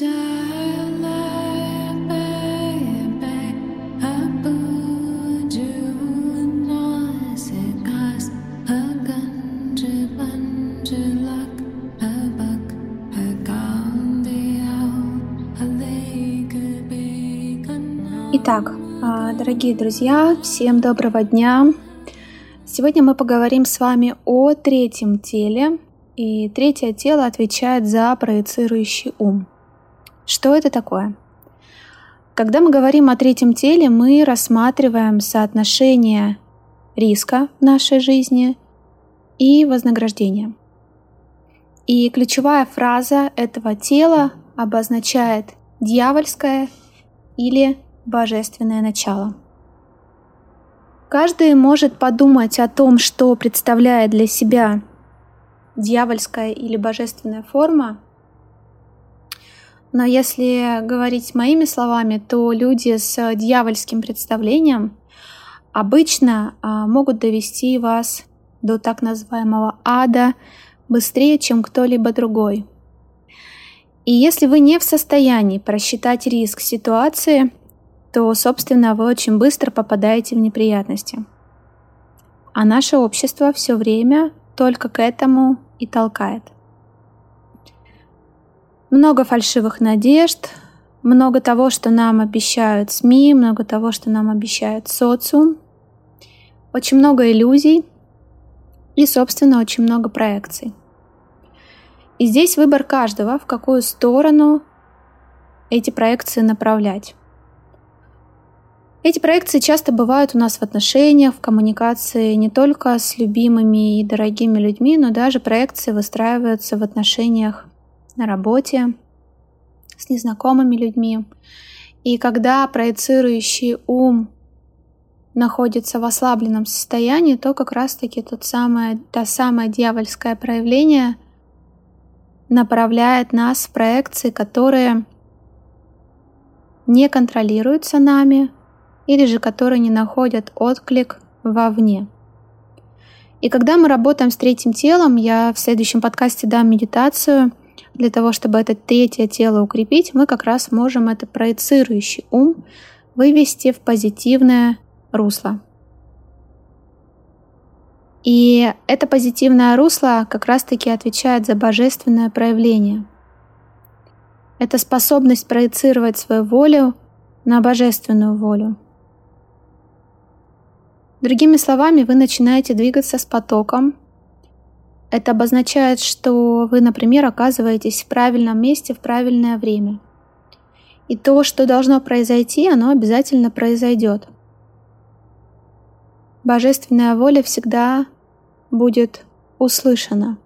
Итак, а, дорогие друзья, всем доброго дня. Сегодня мы поговорим с вами о третьем теле. И третье тело отвечает за проецирующий ум. Что это такое? Когда мы говорим о третьем теле, мы рассматриваем соотношение риска в нашей жизни и вознаграждения. И ключевая фраза этого тела обозначает дьявольское или божественное начало. Каждый может подумать о том, что представляет для себя дьявольская или божественная форма, но если говорить моими словами, то люди с дьявольским представлением обычно а, могут довести вас до так называемого ада быстрее, чем кто-либо другой. И если вы не в состоянии просчитать риск ситуации, то, собственно, вы очень быстро попадаете в неприятности. А наше общество все время только к этому и толкает. Много фальшивых надежд, много того, что нам обещают СМИ, много того, что нам обещают социум, очень много иллюзий и, собственно, очень много проекций. И здесь выбор каждого, в какую сторону эти проекции направлять. Эти проекции часто бывают у нас в отношениях, в коммуникации не только с любимыми и дорогими людьми, но даже проекции выстраиваются в отношениях на работе, с незнакомыми людьми. И когда проецирующий ум находится в ослабленном состоянии, то как раз-таки тот самое, то самое дьявольское проявление направляет нас в проекции, которые не контролируются нами, или же которые не находят отклик вовне. И когда мы работаем с третьим телом, я в следующем подкасте дам медитацию для того, чтобы это третье тело укрепить, мы как раз можем это проецирующий ум вывести в позитивное русло. И это позитивное русло как раз-таки отвечает за божественное проявление. Это способность проецировать свою волю на божественную волю – Другими словами, вы начинаете двигаться с потоком. Это обозначает, что вы, например, оказываетесь в правильном месте в правильное время. И то, что должно произойти, оно обязательно произойдет. Божественная воля всегда будет услышана.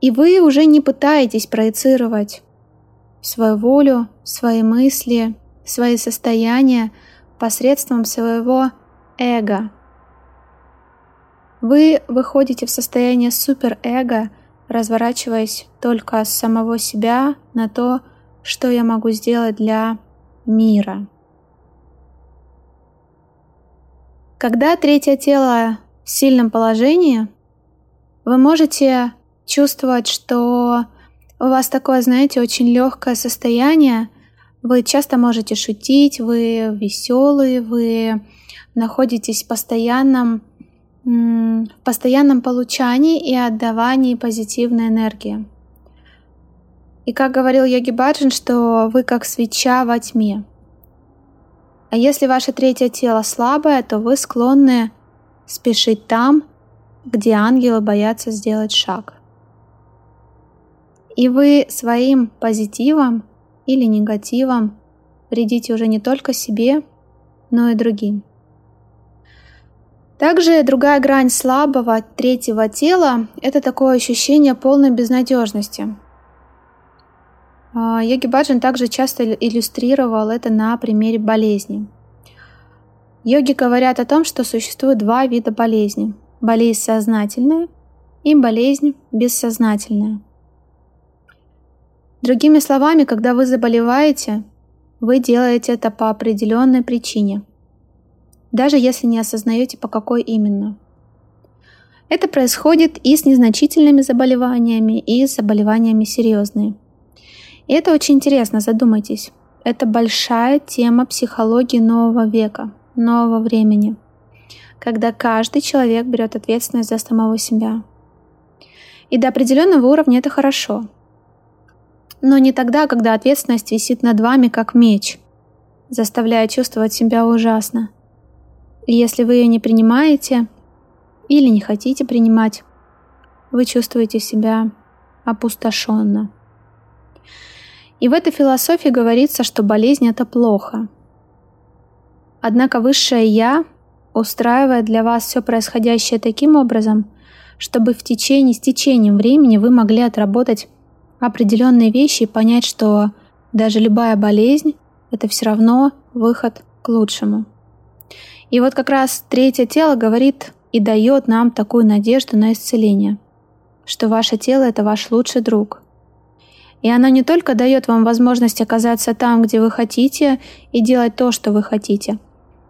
И вы уже не пытаетесь проецировать свою волю, свои мысли, свои состояния посредством своего эго. Вы выходите в состояние суперэго, разворачиваясь только с самого себя на то, что я могу сделать для мира. Когда третье тело в сильном положении, вы можете чувствовать, что у вас такое, знаете, очень легкое состояние, вы часто можете шутить, вы веселые, вы находитесь в постоянном, в постоянном получании и отдавании позитивной энергии. И как говорил Йоги Баджан, что вы как свеча во тьме. А если ваше третье тело слабое, то вы склонны спешить там, где ангелы боятся сделать шаг. И вы своим позитивом или негативом вредите уже не только себе, но и другим. Также другая грань слабого третьего тела – это такое ощущение полной безнадежности. А, Йоги Баджан также часто иллюстрировал это на примере болезни. Йоги говорят о том, что существует два вида болезни – болезнь сознательная и болезнь бессознательная – Другими словами, когда вы заболеваете, вы делаете это по определенной причине, даже если не осознаете, по какой именно. Это происходит и с незначительными заболеваниями, и с заболеваниями серьезными. И это очень интересно, задумайтесь. Это большая тема психологии нового века, нового времени, когда каждый человек берет ответственность за самого себя. И до определенного уровня это хорошо. Но не тогда, когда ответственность висит над вами как меч, заставляя чувствовать себя ужасно. Если вы ее не принимаете или не хотите принимать, вы чувствуете себя опустошенно. И в этой философии говорится, что болезнь – это плохо. Однако высшее «Я» устраивает для вас все происходящее таким образом, чтобы в течение, с течением времени вы могли отработать определенные вещи и понять, что даже любая болезнь – это все равно выход к лучшему. И вот как раз третье тело говорит и дает нам такую надежду на исцеление, что ваше тело – это ваш лучший друг – и она не только дает вам возможность оказаться там, где вы хотите, и делать то, что вы хотите,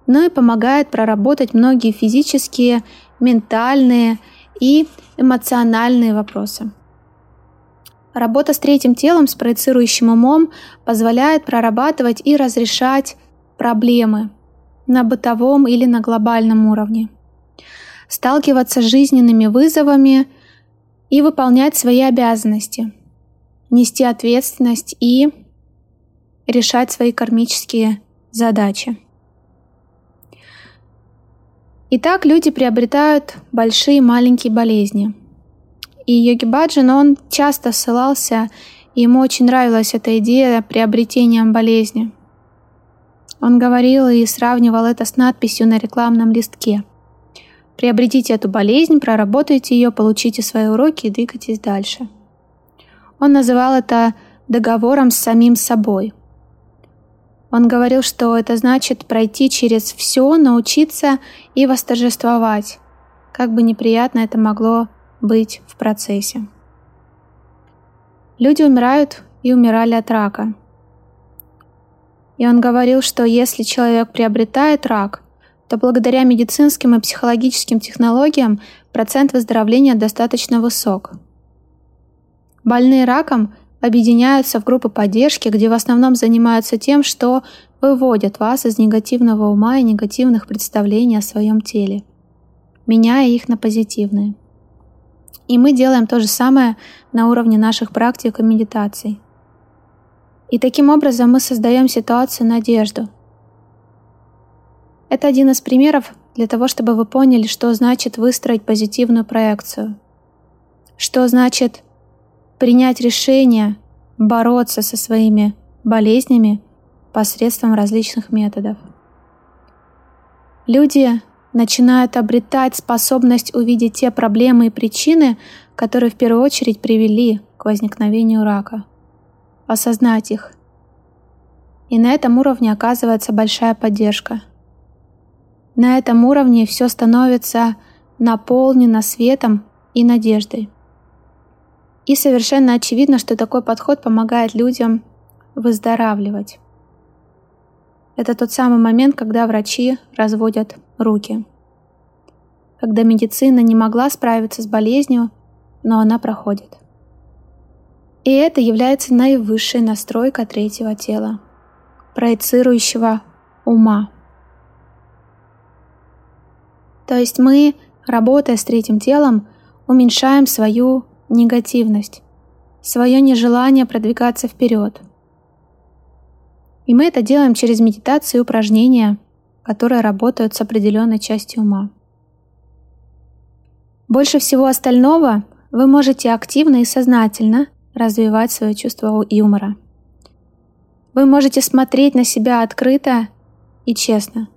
но и помогает проработать многие физические, ментальные и эмоциональные вопросы. Работа с третьим телом, с проецирующим умом, позволяет прорабатывать и разрешать проблемы на бытовом или на глобальном уровне, сталкиваться с жизненными вызовами и выполнять свои обязанности – нести ответственность и решать свои кармические задачи. Итак, люди приобретают большие и маленькие болезни. И Йоги Баджан, он часто ссылался, и ему очень нравилась эта идея приобретения болезни. Он говорил и сравнивал это с надписью на рекламном листке. Приобретите эту болезнь, проработайте ее, получите свои уроки и двигайтесь дальше – он называл это договором с самим собой. Он говорил, что это значит пройти через все, научиться и восторжествовать, как бы неприятно это могло быть в процессе. Люди умирают и умирали от рака. И он говорил, что если человек приобретает рак, то благодаря медицинским и психологическим технологиям процент выздоровления достаточно высок – Больные раком объединяются в группы поддержки, где в основном занимаются тем, что выводят вас из негативного ума и негативных представлений о своем теле, меняя их на позитивные. И мы делаем то же самое на уровне наших практик и медитаций. И таким образом мы создаем ситуацию надежду. Это один из примеров для того, чтобы вы поняли, что значит выстроить позитивную проекцию. Что значит принять решение бороться со своими болезнями посредством различных методов. Люди начинают обретать способность увидеть те проблемы и причины, которые в первую очередь привели к возникновению рака, осознать их. И на этом уровне оказывается большая поддержка. На этом уровне все становится наполнено светом и надеждой. И совершенно очевидно, что такой подход помогает людям выздоравливать. Это тот самый момент, когда врачи разводят руки. Когда медицина не могла справиться с болезнью, но она проходит. И это является наивысшей настройкой третьего тела, проецирующего ума. То есть мы, работая с третьим телом, уменьшаем свою негативность, свое нежелание продвигаться вперед. И мы это делаем через медитацию и упражнения, которые работают с определенной частью ума. Больше всего остального вы можете активно и сознательно развивать свое чувство юмора. Вы можете смотреть на себя открыто и честно.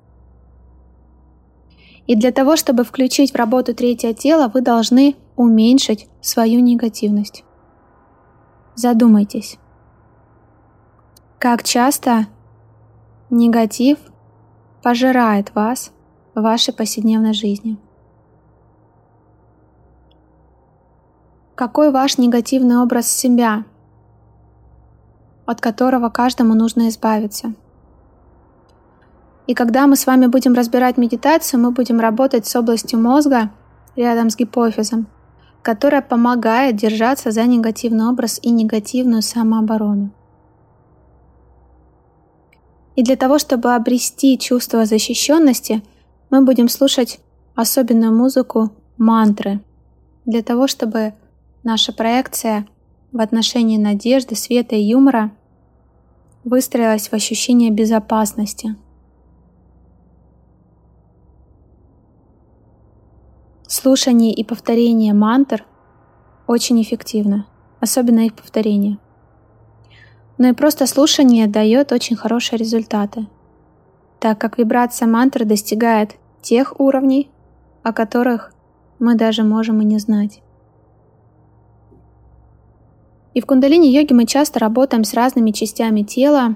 И для того, чтобы включить в работу третье тело, вы должны уменьшить свою негативность. Задумайтесь, как часто негатив пожирает вас в вашей повседневной жизни. Какой ваш негативный образ себя, от которого каждому нужно избавиться? И когда мы с вами будем разбирать медитацию, мы будем работать с областью мозга рядом с гипофизом, которая помогает держаться за негативный образ и негативную самооборону. И для того, чтобы обрести чувство защищенности, мы будем слушать особенную музыку мантры. Для того, чтобы наша проекция в отношении надежды, света и юмора выстроилась в ощущение безопасности. Слушание и повторение мантр очень эффективно, особенно их повторение. Но и просто слушание дает очень хорошие результаты, так как вибрация мантры достигает тех уровней, о которых мы даже можем и не знать. И в кундалини-йоге мы часто работаем с разными частями тела,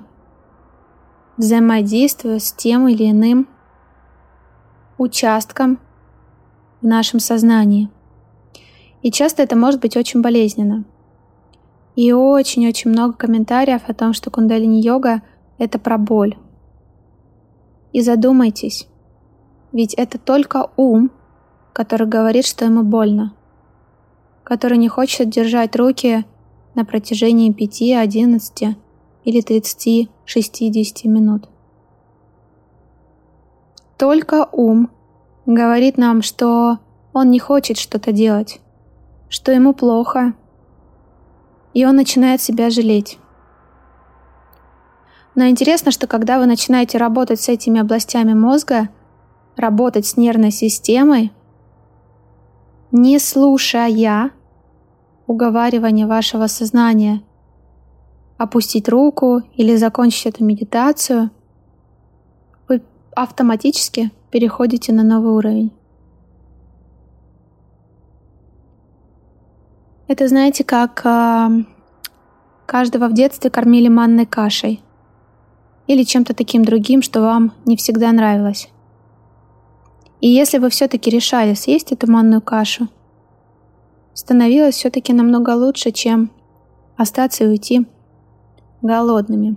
взаимодействуя с тем или иным участком в нашем сознании. И часто это может быть очень болезненно. И очень-очень много комментариев о том, что кундалини-йога — это про боль. И задумайтесь, ведь это только ум, который говорит, что ему больно, который не хочет держать руки на протяжении 5, 11 или 30, 60 минут. Только ум говорит нам, что он не хочет что-то делать, что ему плохо, и он начинает себя жалеть. Но интересно, что когда вы начинаете работать с этими областями мозга, работать с нервной системой, не слушая уговаривания вашего сознания опустить руку или закончить эту медитацию, вы автоматически переходите на новый уровень. Это знаете, как э, каждого в детстве кормили манной кашей или чем-то таким другим, что вам не всегда нравилось. И если вы все-таки решали съесть эту манную кашу, становилось все-таки намного лучше, чем остаться и уйти голодными.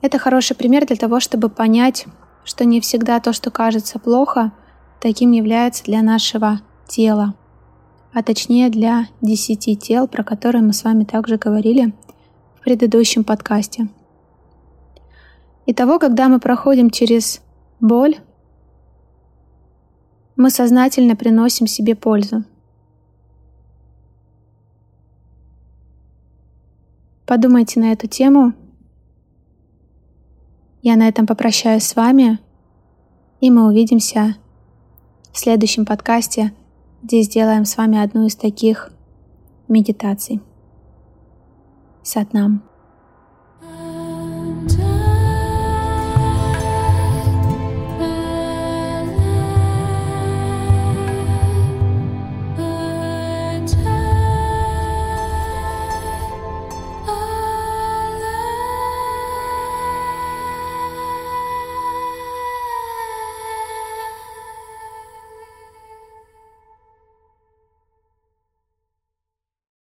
Это хороший пример для того, чтобы понять, что не всегда то, что кажется плохо, таким является для нашего тела, а точнее для десяти тел, про которые мы с вами также говорили в предыдущем подкасте. Итого, когда мы проходим через боль, мы сознательно приносим себе пользу. Подумайте на эту тему. Я на этом попрощаюсь с вами, и мы увидимся в следующем подкасте, где сделаем с вами одну из таких медитаций. Сатнам.